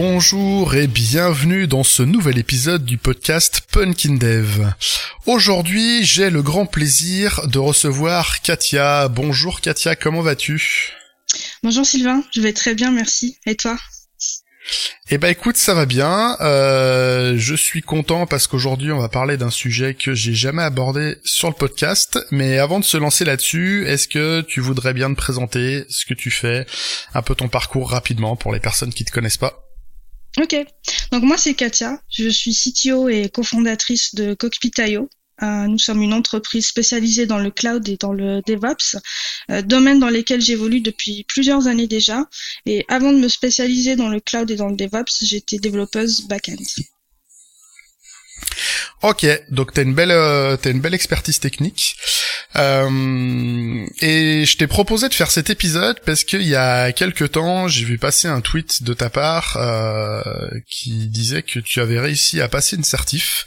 Bonjour et bienvenue dans ce nouvel épisode du podcast Punkin Dev. Aujourd'hui, j'ai le grand plaisir de recevoir Katia. Bonjour Katia, comment vas-tu? Bonjour Sylvain, je vais très bien, merci. Et toi? Eh ben écoute, ça va bien. Euh, je suis content parce qu'aujourd'hui on va parler d'un sujet que j'ai jamais abordé sur le podcast. Mais avant de se lancer là-dessus, est-ce que tu voudrais bien te présenter ce que tu fais, un peu ton parcours rapidement pour les personnes qui te connaissent pas? Ok. Donc moi c'est Katia, je suis CTO et cofondatrice de Cockpit.io. Euh, nous sommes une entreprise spécialisée dans le cloud et dans le DevOps, euh, domaine dans lesquels j'évolue depuis plusieurs années déjà. Et avant de me spécialiser dans le cloud et dans le DevOps, j'étais développeuse back-end. Ok, donc t'as une belle, euh, t'as une belle expertise technique. Euh, et je t'ai proposé de faire cet épisode parce qu'il y a quelques temps, j'ai vu passer un tweet de ta part euh, qui disait que tu avais réussi à passer une certif.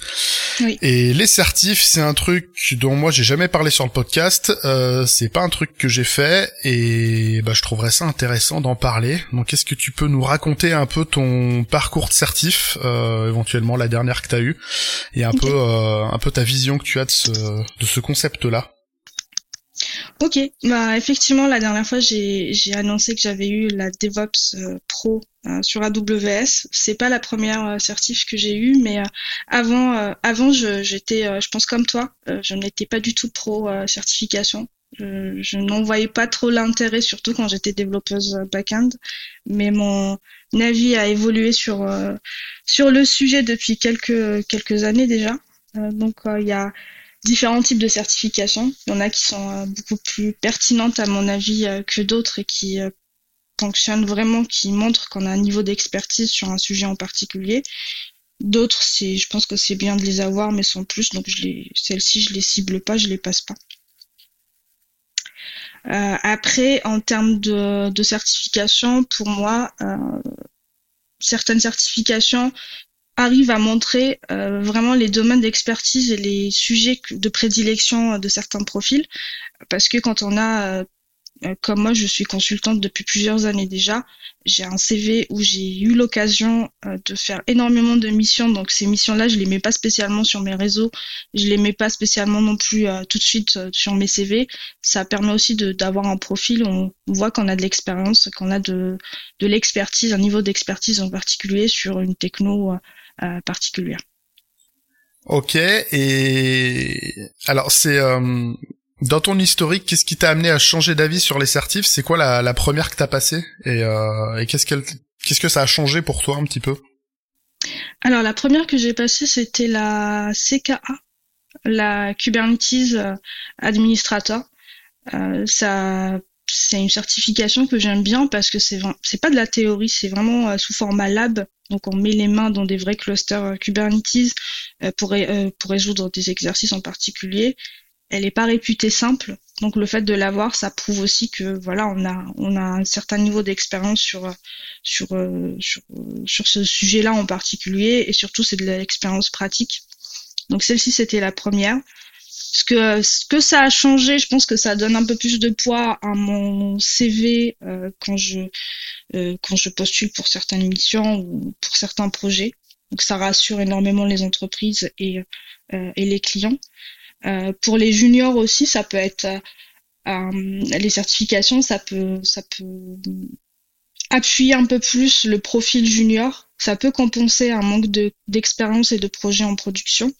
Oui. Et les certifs, c'est un truc dont moi j'ai jamais parlé sur le podcast. Euh, c'est pas un truc que j'ai fait et bah je trouverais ça intéressant d'en parler. Donc est-ce que tu peux nous raconter un peu ton parcours de certif, euh, éventuellement la dernière que t'as eue, et un peu euh, un peu ta vision que tu as de ce de ce concept là. Ok, bah effectivement la dernière fois j'ai j'ai annoncé que j'avais eu la DevOps euh, Pro euh, sur AWS. C'est pas la première euh, certif que j'ai eue, mais euh, avant euh, avant je j'étais je pense comme toi, je n'étais pas du tout pro certification. Je, je n'en voyais pas trop l'intérêt, surtout quand j'étais développeuse back-end. Mais mon avis a évolué sur sur le sujet depuis quelques quelques années déjà. donc il y a différents types de certifications. Il y en a qui sont euh, beaucoup plus pertinentes à mon avis euh, que d'autres et qui euh, fonctionnent vraiment, qui montrent qu'on a un niveau d'expertise sur un sujet en particulier. D'autres, c'est, je pense que c'est bien de les avoir, mais sans plus. Donc celles-ci, je les cible pas, je les passe pas. Euh, après, en termes de, certification, pour moi, euh, certaines certifications arrive à montrer euh, vraiment les domaines d'expertise et les sujets de prédilection de certains profils. Parce que quand on a, comme moi, je suis consultante depuis plusieurs années déjà, j'ai un CV où j'ai eu l'occasion de faire énormément de missions. Donc ces missions-là, je les mets pas spécialement sur mes réseaux, je les mets pas spécialement non plus tout de suite sur mes CV. Ça permet aussi d'avoir un profil on voit qu'on a de l'expérience, qu'on a de, de l'expertise, un niveau d'expertise en particulier sur une techno euh, particulière. Ok, et alors c'est euh, dans ton historique, qu'est-ce qui t'a amené à changer d'avis sur les certifs? C'est quoi la, première que t'as passée? Et, euh, qu'est-ce que ça a changé pour toi un petit peu? Alors la première que j'ai passée, c'était la CKA, la Kubernetes Administrator. Euh, ça c'est une certification que j'aime bien parce que c'est pas de la théorie, c'est vraiment euh, sous format lab. Donc on met les mains dans des vrais clusters euh, Kubernetes euh, pour résoudre des exercices en particulier. Elle est pas réputée simple, donc le fait de l'avoir, ça prouve aussi que voilà, on a un certain niveau d'expérience sur sur sur sur ce sujet-là en particulier et surtout c'est de l'expérience pratique. Donc celle-ci c'était la première ce que ce que ça a changé, je pense que ça donne un peu plus de poids à mon CV euh, quand je euh, quand je postule pour certaines missions ou pour certains projets. Donc ça rassure énormément les entreprises et euh, et les clients. Pour les juniors aussi, ça peut être les certifications, ça peut ça peut appuyer un peu plus le profil junior. Ça peut compenser un manque de d'expérience et de projets en production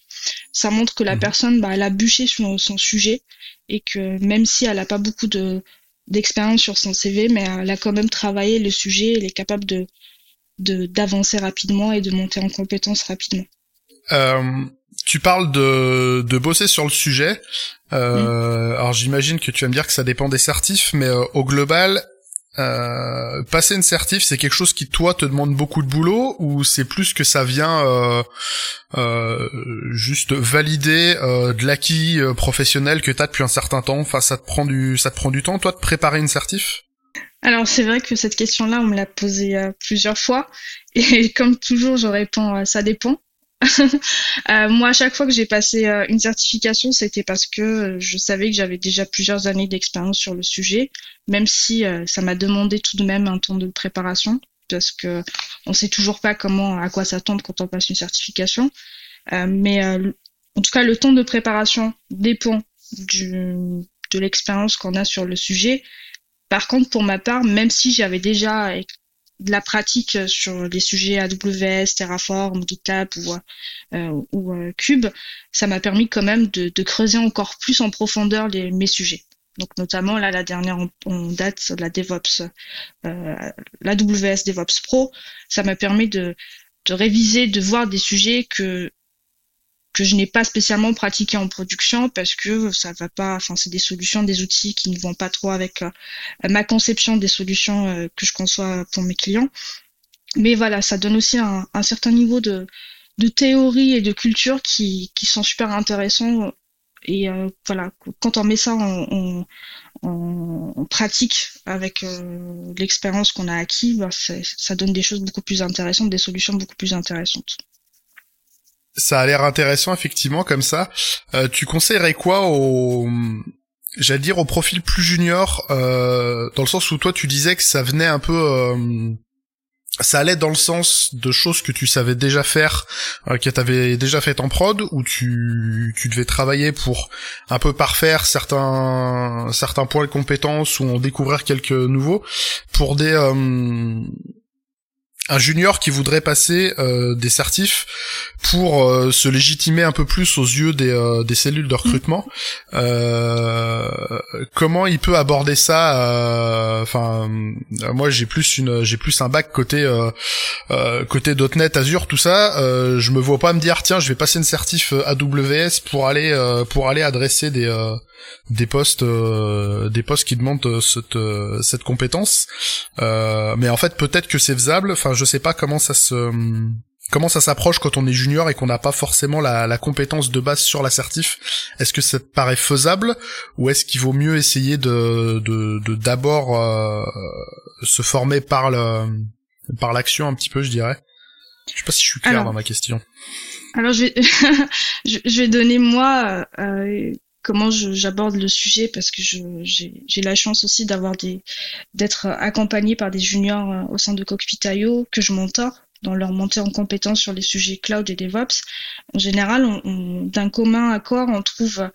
ça montre que la mhm. personne, bah, elle a bûché sur son sujet et que même si elle n'a pas beaucoup de d'expérience sur son CV, mais elle a quand même travaillé le sujet, elle est capable de d'avancer rapidement et de monter en compétence rapidement. Euh, tu parles de, de bosser sur le sujet. Euh, Alors j'imagine que tu vas me dire que ça dépend des certifs, mais euh, au global, euh, passer une certif, c'est quelque chose qui toi te demande beaucoup de boulot ou c'est plus que ça vient euh, euh, juste valider euh, de l'acquis euh, professionnel que tu as depuis un certain temps? Enfin, ça te prend du ça te prend du temps toi de préparer une certif? Alors c'est vrai que cette question-là, on me l'a posée plusieurs fois et comme toujours, je réponds ça dépend. euh, moi, à chaque fois que j'ai passé euh, une certification, c'était parce que euh, je savais que j'avais déjà plusieurs années d'expérience sur le sujet, même si ça m'a demandé tout de même un temps de préparation. parce que on sait toujours pas comment, à quoi s'attendre quand on passe une certification. Mais en tout cas, le temps de préparation dépend du, de l'expérience qu'on a sur le sujet. Par contre, pour ma part, même si j'avais déjà de la pratique sur les sujets AWS, Terraform, GitLab ou, euh, ou euh, Cube, ça m'a permis quand même de, de, creuser encore plus en profondeur les, mes sujets. Donc notamment là la dernière en, date, la DevOps, euh, la AWS DevOps Pro, ça m'a permis de, de réviser, de voir des sujets que que je n'ai pas spécialement pratiqué en production parce que ça va pas, enfin c'est des solutions, des outils qui ne vont pas trop avec euh, ma conception des solutions euh, que je conçois pour mes clients. Mais voilà, ça donne aussi un, un certain niveau de, de théorie et de culture qui, qui sont super intéressants. Et euh, voilà, quand on met ça en, en, en pratique avec l'expérience qu'on a acquis, bah, ça donne des choses beaucoup plus intéressantes, des solutions beaucoup plus intéressantes ça a l'air intéressant effectivement comme ça. Euh, tu conseillerais quoi au, j'allais dire au profil plus junior, euh, dans le sens où toi tu disais que ça venait un peu, euh, ça allait dans le sens de choses que tu savais déjà faire, euh, que t'avais déjà fait en prod, ou tu, tu devais travailler pour un peu parfaire certains certains points de compétences ou en découvrir quelques nouveaux pour des un junior qui voudrait passer euh, des certifs pour euh, se légitimer un peu plus aux yeux des, euh, des cellules de recrutement. comment il peut aborder ça Enfin, moi j'ai plus une j'ai plus un bac côté côté .NET, Azure, tout ça. je me vois pas me dire tiens je vais passer une certif AWS pour aller pour aller adresser des des postes euh, des postes qui demandent euh, cette euh, cette compétence. Mais en fait peut-être que c'est faisable. Enfin je sais pas comment ça se comment ça s'approche quand on est junior et qu'on n'a pas forcément la, la, compétence de base sur l'assertif. Est-ce que ça te paraît faisable ou est-ce qu'il vaut mieux essayer de de d'abord se former par le par l'action un petit peu, je dirais? Je sais pas si je suis clair dans ma question. Alors je vais je vais donner moi euh, comment j'aborde le sujet parce que j'ai la chance aussi d'avoir des d'être accompagné par des juniors euh, au sein de Cockpit.io que je mentor dans leur montée en compétence sur les sujets cloud et DevOps. En général, on, d'un commun accord, on trouve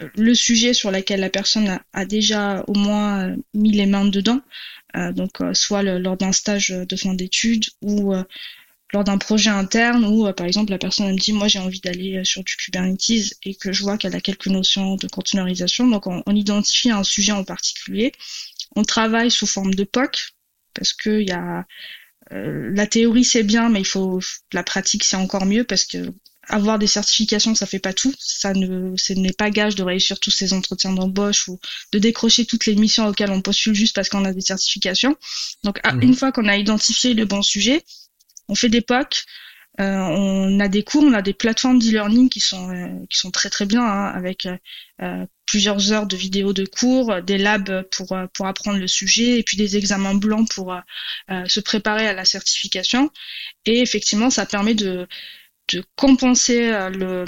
euh, le sujet sur lequel la personne a, déjà au moins euh, mis les mains dedans, donc soit lors d'un stage de fin d'études ou lors d'un projet interne où, euh, par exemple, la personne me dit, moi, j'ai envie d'aller euh, sur du Kubernetes et que je vois qu'elle a quelques notions de containerisation. Donc, on, identifie un sujet en particulier. On travaille sous forme de POC parce que y a euh, la théorie c'est bien, mais il faut la pratique c'est encore mieux parce que avoir des certifications ça fait pas tout. Ça ne ce n'est pas gage de réussir tous ces entretiens d'embauche ou de décrocher toutes les missions auxquelles on postule juste parce qu'on a des certifications. Donc mmh. une fois qu'on a identifié le bon sujet, on fait des POC, euh, on a des cours, on a des plateformes d'e-learning qui sont euh, qui sont très très bien hein, avec euh, plusieurs heures de vidéos de cours, des labs pour pour apprendre le sujet et puis des examens blancs pour se préparer à la certification. Et effectivement, ça permet de de compenser le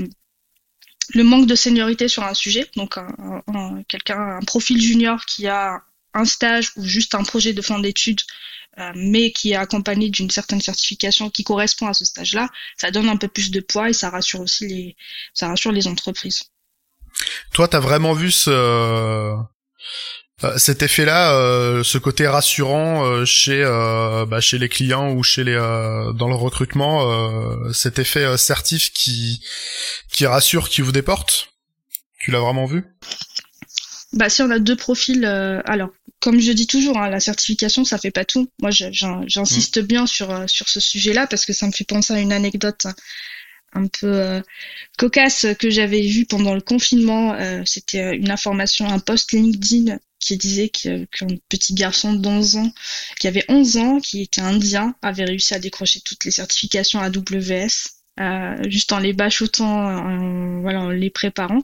le manque de seniorité sur un sujet. Donc quelqu'un un profil junior qui a un stage ou juste un projet de fin d'études mais qui est accompagné d'une certaine certification qui correspond à ce stage-là, ça donne un peu plus de poids et ça rassure aussi les, ça rassure les entreprises. Toi, t'as vraiment vu ce, euh, cet effet-là, euh, ce côté rassurant chez bah, chez les clients ou chez les dans le recrutement, cet effet certif qui qui rassure, qui vous déporte? Tu l'as vraiment vu? Bah si on a deux profils, alors comme je dis toujours, hein, la certification, ça fait pas tout. Moi, j'insiste mmh. bien sur euh, sur ce sujet-là parce que ça me fait penser à une anecdote un peu euh, cocasse que j'avais vue pendant le confinement. Euh, c'était une information, un post LinkedIn qui disait qu'un petit garçon de 11 ans, qui avait 11 ans, qui était indien, avait réussi à décrocher toutes les certifications AWS. Juste en les bachotant, voilà, en les préparant.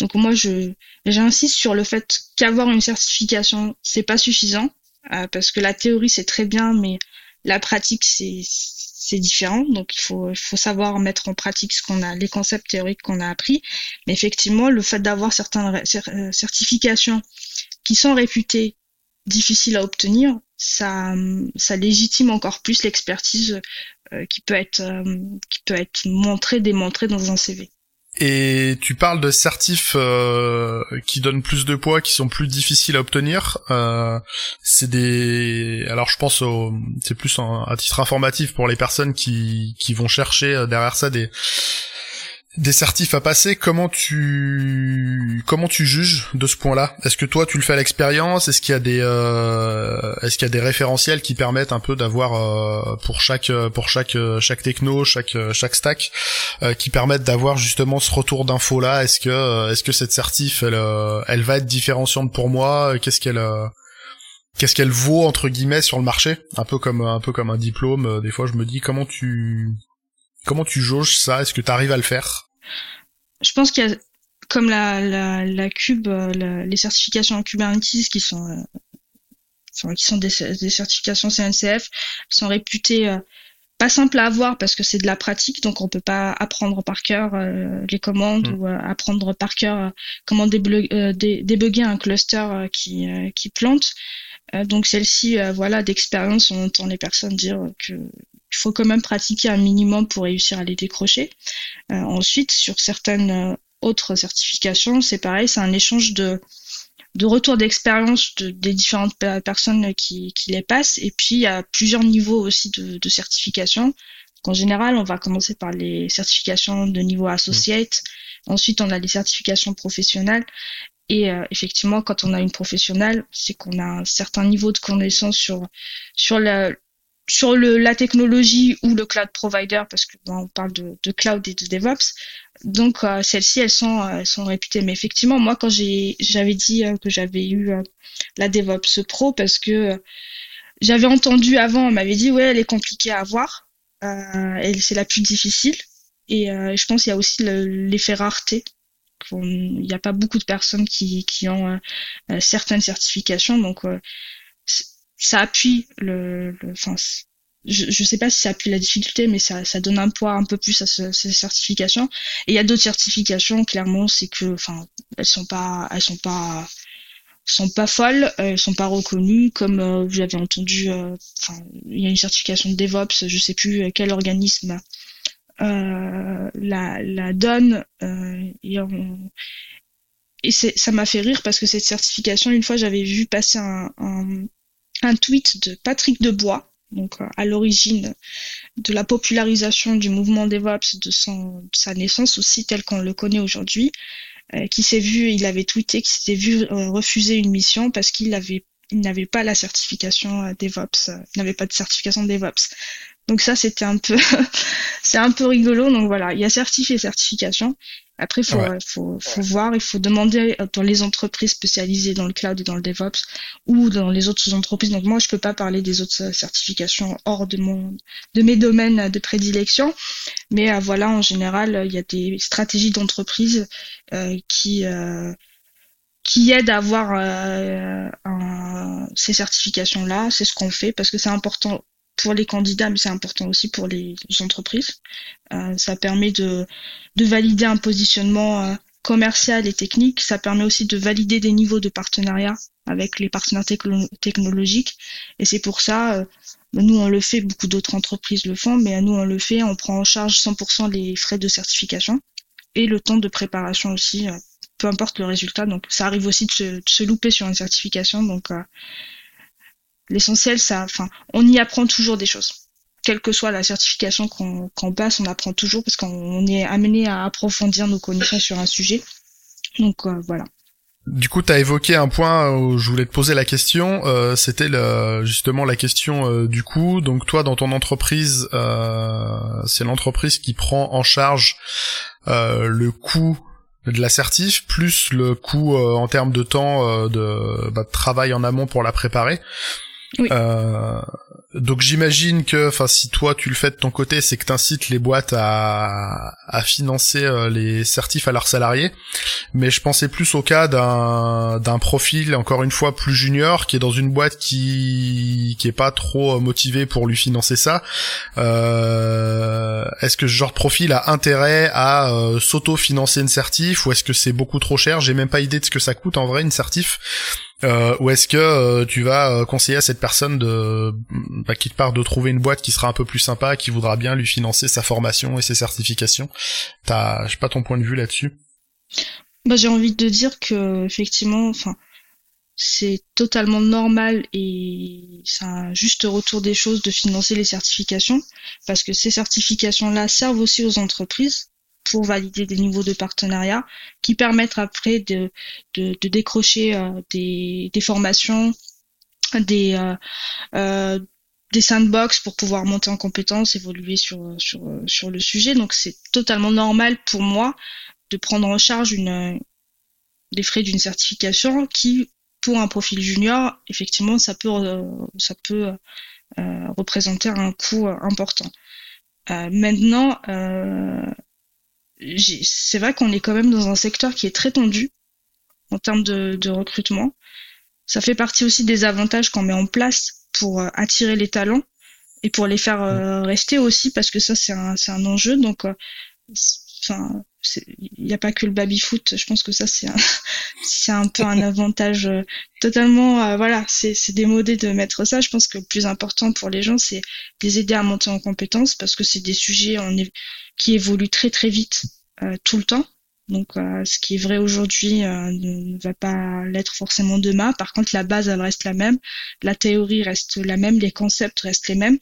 Donc moi, je j'insiste sur le fait qu'avoir une certification, c'est pas suffisant euh, parce que la théorie c'est très bien, mais la pratique c'est c'est différent. Donc il faut il faut savoir mettre en pratique ce qu'on a, les concepts théoriques qu'on a appris. Mais effectivement, le fait d'avoir certaines euh, certifications qui sont réputées difficiles à obtenir, ça, ça légitime encore plus l'expertise qui peut être qui peut être montrée, démontrée dans un CV. Et tu parles de certifs euh, qui donnent plus de poids, qui sont plus difficiles à obtenir. Euh, c'est des, alors je pense au, c'est plus un, titre informatif pour les personnes qui qui vont chercher euh, derrière ça des des certifs à passer, comment tu comment tu juges de ce point-là? Est-ce que toi tu le fais à l'expérience? Est-ce qu'il y a des euh, est-ce qu'il y a des référentiels qui permettent un peu d'avoir euh, pour chaque pour chaque chaque techno, chaque chaque stack euh, qui permettent d'avoir justement ce retour d'info là Est-ce que est-ce que cette certif elle elle va être différenciante pour moi? Qu'est-ce qu'elle qu'est-ce qu'elle vaut entre guillemets sur le marché? Un peu comme un peu comme un diplôme. Des fois je me dis comment tu comment tu jauges ça? Est-ce que tu arrives à le faire? Je pense qu'il y a comme la, la, la cube, euh, les certifications en Kubernetes qui sont, euh, qui sont des, des, certifications CNCF, sont réputées euh, pas simples à avoir parce que c'est de la pratique, donc on peut pas apprendre par cœur les commandes mm. ou apprendre par cœur comment débugger un cluster qui, qui plante. Donc celle-ci, voilà, d'expérience, on entend les personnes dire que il faut quand même pratiquer un minimum pour réussir à les décrocher. Euh, ensuite, sur certaines euh, autres certifications, c'est pareil, c'est un échange de, de retour d'expérience de, des différentes personnes qui, qui, les passent. Et puis, il y a plusieurs niveaux aussi de, de certification. En général, on va commencer par les certifications de niveau associate. Ensuite, on a les certifications professionnelles. Et euh, effectivement, quand on a une professionnelle, c'est qu'on a un certain niveau de connaissance sur sur la, sur le, la technologie ou le cloud provider, parce que on parle de, de, cloud et de DevOps. Donc euh, celles-ci, elles sont, elles sont réputées. Mais effectivement, moi, quand j'avais dit euh, que j'avais eu euh, la DevOps Pro, parce que j'avais entendu avant, on m'avait dit ouais, elle est compliquée à avoir, et c'est la plus difficile. Et je pense qu'il y a aussi l'effet rareté. Il n'y a pas beaucoup de personnes qui, ont certaines certifications, donc ça appuie le, je, je sais pas si ça appuie la difficulté, mais ça, donne un poids un peu plus à ce, ces certifications. Et il y a d'autres certifications, clairement, c'est que, enfin, elles sont pas, elles sont pas, sont pas folles, elles sont pas reconnues, comme euh, j'avais entendu, euh, il y a une certification de DevOps, je sais plus quel organisme euh, la, la donne, euh, et, et ça m'a fait rire parce que cette certification, une fois, j'avais vu passer un, un un tweet de Patrick Debois, donc euh, à l'origine de la popularisation du mouvement DevOps de, son, de sa naissance aussi tel qu'on le connaît aujourd'hui, qui s'est vu, il avait tweeté qu'il s'était vu refuser une mission parce qu'il avait il n'avait pas la certification DevOps, il n'avait pas de certification DevOps. Donc ça, c'était un peu, c'est un peu rigolo. Donc voilà, il y a certifié et certification. Après, faut, faut, faut voir, il faut demander dans les entreprises spécialisées dans le cloud et dans le DevOps ou dans les autres entreprises. Donc moi, je peux pas parler des autres certifications hors de mon, de mes domaines de prédilection, mais euh, voilà, en général, il y a des stratégies d'entreprise euh, qui euh, qui aident à avoir ces certifications-là. C'est ce qu'on fait parce que c'est important pour les candidats, mais c'est important aussi pour les entreprises. Euh, ça permet de, de valider un positionnement euh, commercial et technique. Ça permet aussi de valider des niveaux de partenariat avec les partenaires technologiques. Et c'est pour ça, euh, nous on le fait, beaucoup d'autres entreprises le font, mais nous on le fait, on prend en charge 100% les frais de certification et le temps de préparation aussi, peu importe le résultat. Donc ça arrive aussi de se, de se louper sur une certification. Donc l'essentiel, ça, enfin, on y apprend toujours des choses. Quelle que soit la certification qu'on passe, on apprend toujours parce qu'on est amené à approfondir nos connaissances sur un sujet. Donc euh, voilà. Du coup, tu évoqué un point où je voulais te poser la question. Euh, C'était justement la question euh, du coût. Donc toi, dans ton entreprise, euh, c'est l'entreprise qui prend en charge le coût de l'assertif plus le coût en termes de temps bah, de, travail en amont pour la préparer. Oui. Euh, donc j'imagine que, enfin, si toi tu le fais de ton côté, c'est que t'incites les boîtes à, financer euh, les certifs à leurs salariés. Mais je pensais plus au cas d'un profil encore une fois plus junior qui est dans une boîte qui qui est pas trop euh, motivé pour lui financer ça. Est-ce que ce genre de profil a intérêt à s'auto-financer une certif ou est-ce que c'est beaucoup trop cher? J'ai même pas idée de ce que ça coûte en vrai une certif. Euh, ou est-ce que euh, tu vas euh, conseiller à cette personne de bah, qui te part de trouver une boîte qui sera un peu plus sympa, qui voudra bien lui financer sa formation et ses certifications? T'as, je sais pas ton point de vue là-dessus. Bah, j'ai envie de dire que effectivement, enfin, c'est totalement normal et c'est un juste retour des choses de financer les certifications parce que ces certifications-là servent aussi aux entreprises pour valider des niveaux de partenariat qui permettent après de, de, de décrocher euh, des, des, formations, des, euh, euh, des sandbox pour pouvoir monter en compétences, évoluer sur, sur, sur le sujet. Donc c'est totalement normal pour moi de prendre en charge une, les frais d'une certification qui, pour un profil junior, effectivement, ça peut, ça peut euh, représenter un coût important. Euh, maintenant, euh, c'est vrai qu'on est quand même dans un secteur qui est très tendu en termes de, recrutement. Ça fait partie aussi des avantages qu'on met en place pour euh, attirer les talents et pour les faire euh, rester aussi parce que ça c'est un, un enjeu. Donc, euh, il n'y a pas que le baby foot. Je pense que ça c'est un, c'est un peu un avantage totalement. voilà, c'est démodé de mettre ça. Je pense que le plus important pour les gens c'est les aider à monter en compétences parce que c'est des sujets qui évolue très très vite euh, tout le temps. Donc, euh, ce qui est vrai aujourd'hui euh, ne va pas l'être forcément demain. Par contre, la base, elle reste la même. La théorie reste la même. Les concepts restent les mêmes.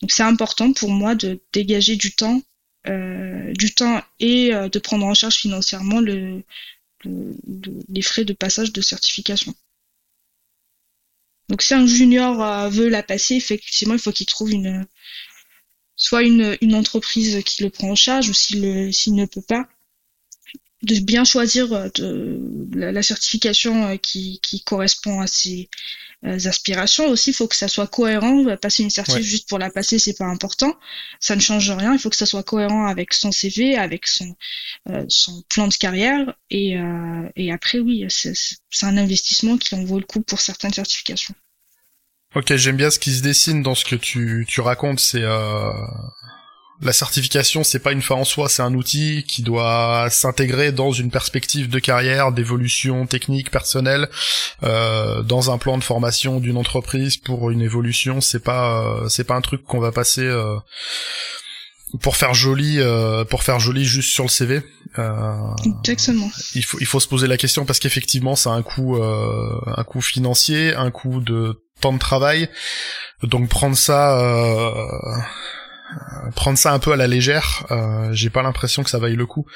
Donc, c'est important pour moi de dégager du temps, du temps et de prendre en charge financièrement le, les frais de passage de certification. Donc, si un junior veut la passer, effectivement, il faut qu'il trouve une, soit une, une entreprise qui le prend en charge ou s'il ne peut pas, de bien choisir euh, de, la, certification euh, qui, qui, correspond à ses euh, aspirations. Aussi, il faut que ça soit cohérent. Passer une certif juste pour la passer, c'est pas important. Ça ne change rien. Il faut que ça soit cohérent avec son CV, avec son, son plan de carrière. Et, et après, oui, c'est un investissement qui en vaut le coup pour certaines certifications. Ok, j'aime bien ce qui se dessine dans ce que tu, tu racontes. C'est euh, la certification, c'est pas une fin en soi, c'est un outil qui doit s'intégrer dans une perspective de carrière, d'évolution technique, personnelle, euh, dans un plan de formation d'une entreprise pour une évolution. C'est pas, euh, c'est pas un truc qu'on va passer. Euh, pour faire joli euh, pour faire joli juste sur le CV euh, exactement il faut il faut se poser la question parce qu'effectivement ça a un coût euh, un coût financier un coût de temps de travail. Donc prendre ça, euh, prendre ça un peu à la légère, euh, j'ai pas l'impression que ça vaille le coup.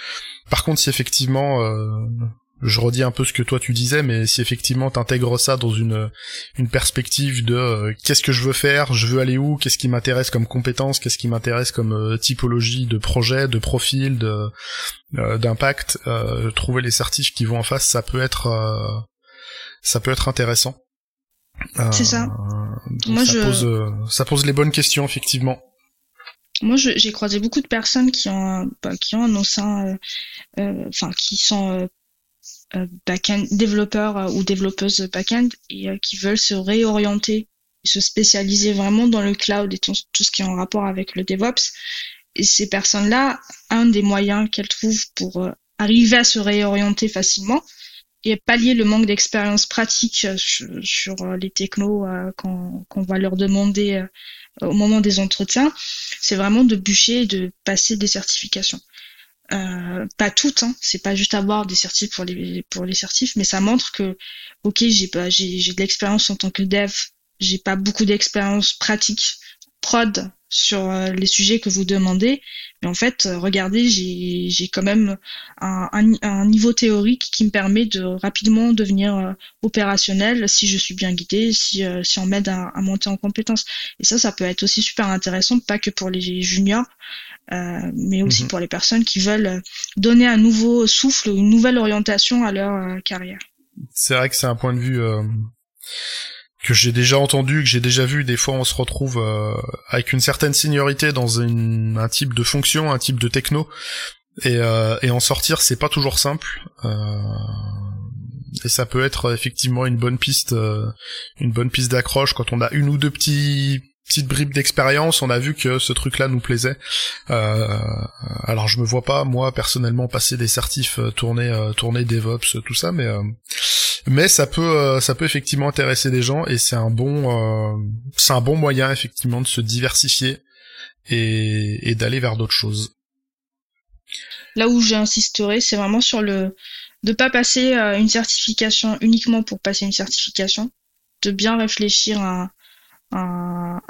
Par contre, si effectivement, euh, je redis un peu ce que toi tu disais, mais si effectivement t'intègres ça dans une une perspective de qu'est-ce que je veux faire, je veux aller où, qu'est-ce qui m'intéresse comme compétence, qu'est-ce qui m'intéresse comme typologie de projet, de profil, de d'impact, trouver les certifs qui vont en face, ça peut être ça peut être intéressant. C'est ça. Euh, Moi, ça, je... pose, euh, ça pose les bonnes questions, effectivement. Moi, j'ai croisé beaucoup de personnes qui ont, bah, qui ont un sein, euh, enfin, qui sont back-end développeurs ou développeuses back-end et qui veulent se réorienter, se spécialiser vraiment dans le cloud et tout, tout, ce qui est en rapport avec le DevOps. Et ces personnes-là, un des moyens qu'elles trouvent pour arriver à se réorienter facilement, et pallier le manque d'expérience pratique euh, sur, euh, les technos euh, qu'on va leur demander au moment des entretiens, c'est vraiment de bûcher et de passer des certifications. Euh, pas toutes, hein, c'est pas juste avoir des certifs pour les pour les certifs, mais ça montre que ok j'ai pas j'ai de l'expérience en tant que dev, j'ai pas beaucoup d'expérience pratique prod sur euh, les sujets que vous demandez. Mais en fait, euh, regardez, j'ai quand même un, un, niveau théorique qui me permet de rapidement devenir euh, opérationnel si je suis bien guidée, si, si on m'aide à, monter en compétences. Et ça, ça peut être aussi super intéressant, pas que pour les juniors, euh, mais aussi mhm. pour les personnes qui veulent donner un nouveau souffle, une nouvelle orientation à leur carrière. C'est vrai que c'est un point de vue que j'ai déjà entendu, que j'ai déjà vu, des fois on se retrouve euh, avec une certaine seniorité dans une, un type de fonction, un type de techno, et, euh, et en sortir c'est pas toujours simple. Euh, et ça peut être effectivement une bonne piste, euh, une bonne piste d'accroche quand on a une ou deux petits petites bribes d'expérience, on a vu que ce truc-là nous plaisait. Euh, alors je me vois pas moi personnellement passer des certifs, tourner, tourner DevOps, tout ça, mais mais ça peut ça peut effectivement intéresser des gens et c'est un bon c'est un bon moyen effectivement de se diversifier et, et d'aller vers d'autres choses. Là où j'insisterai, c'est vraiment sur le de pas passer une certification uniquement pour passer une certification, de bien réfléchir à, à,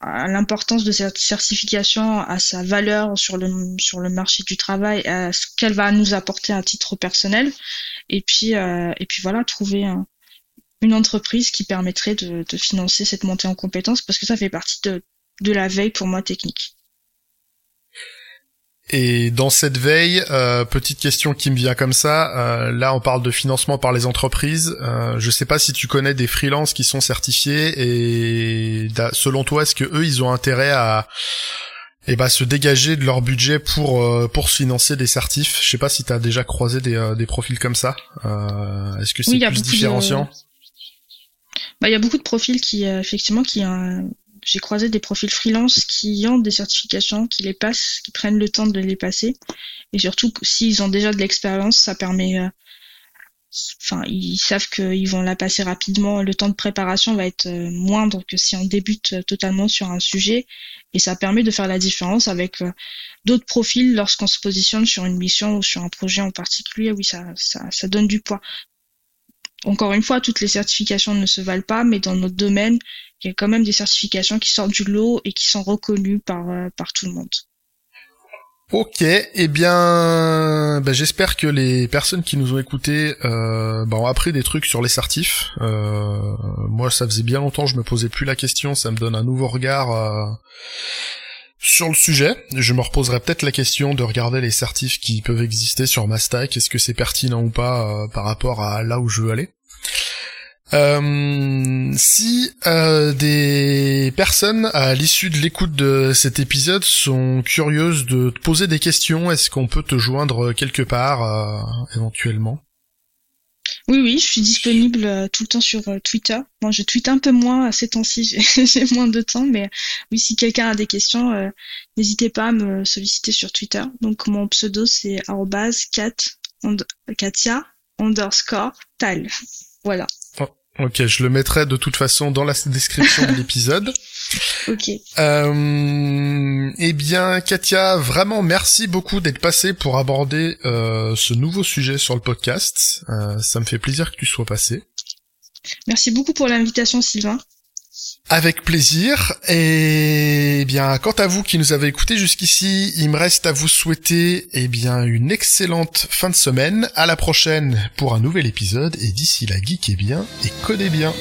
à l'importance de cette certification, à sa valeur sur le sur le marché du travail, à ce qu'elle va nous apporter à titre personnel, et puis euh, et puis voilà trouver une entreprise qui permettrait de, de, financer cette montée en compétences parce que ça fait partie de de la veille pour moi technique. Et dans cette veille, euh, petite question qui me vient comme ça, euh, là on parle de financement par les entreprises. Euh, je sais pas si tu connais des freelances qui sont certifiés et selon toi, est-ce que eux ils ont intérêt à eh ben, se dégager de leur budget pour euh, pour se financer des certifs? Je sais pas si tu as déjà croisé des, euh, des profils comme ça. est-ce que c'est plus différenciant? Bah il y a beaucoup de profils qui effectivement qui j'ai croisé des profils freelance qui ont des certifications, qui les passent, qui prennent le temps de les passer. Et surtout, s'ils ont déjà de l'expérience, ça permet. Euh, enfin, ils savent qu'ils vont la passer rapidement. Le temps de préparation va être euh, moindre que si on débute euh, totalement sur un sujet. Et ça permet de faire la différence avec d'autres profils lorsqu'on se positionne sur une mission ou sur un projet en particulier. Oui, ça, ça, ça donne du poids encore une fois, toutes les certifications ne se valent pas, mais dans notre domaine, il y a quand même des certifications qui sortent du lot et qui sont reconnues par, euh, par tout le monde. Ok, eh bien, ben, j'espère que les personnes qui nous ont écoutés euh, ben, ont appris des trucs sur les certifs. Euh, moi, ça faisait bien longtemps, je me posais plus la question, ça me donne un nouveau regard euh, sur le sujet. Je me reposerai peut-être la question de regarder les certifs qui peuvent exister sur ma stack. Est-ce que c'est pertinent ou pas par rapport à là où je veux aller? Euh, si euh, des personnes à l'issue de l'écoute de cet épisode sont curieuses de te poser des questions, est-ce qu'on peut te joindre quelque part euh, éventuellement? Oui, oui, je suis disponible tout le temps sur Twitter. Bon, je tweete un peu moins à ces temps-ci, j'ai moins de temps, mais oui, si quelqu'un a des questions, n'hésitez pas à me solliciter sur Twitter. Donc mon pseudo c'est @cat Katia underscore tal. Voilà. Ok, je le mettrai de toute façon dans la description de l'épisode. Ok. Euh, eh bien, Katia, vraiment merci beaucoup d'être passée pour aborder euh, ce nouveau sujet sur le podcast. Euh, ça me fait plaisir que tu sois passé. Merci beaucoup pour l'invitation, Sylvain. Avec plaisir. Et eh bien, quant à vous qui nous avez écoutés jusqu'ici, il me reste à vous souhaiter eh bien une excellente fin de semaine. À la prochaine pour un nouvel épisode. Et d'ici là, geekez bien et codez bien.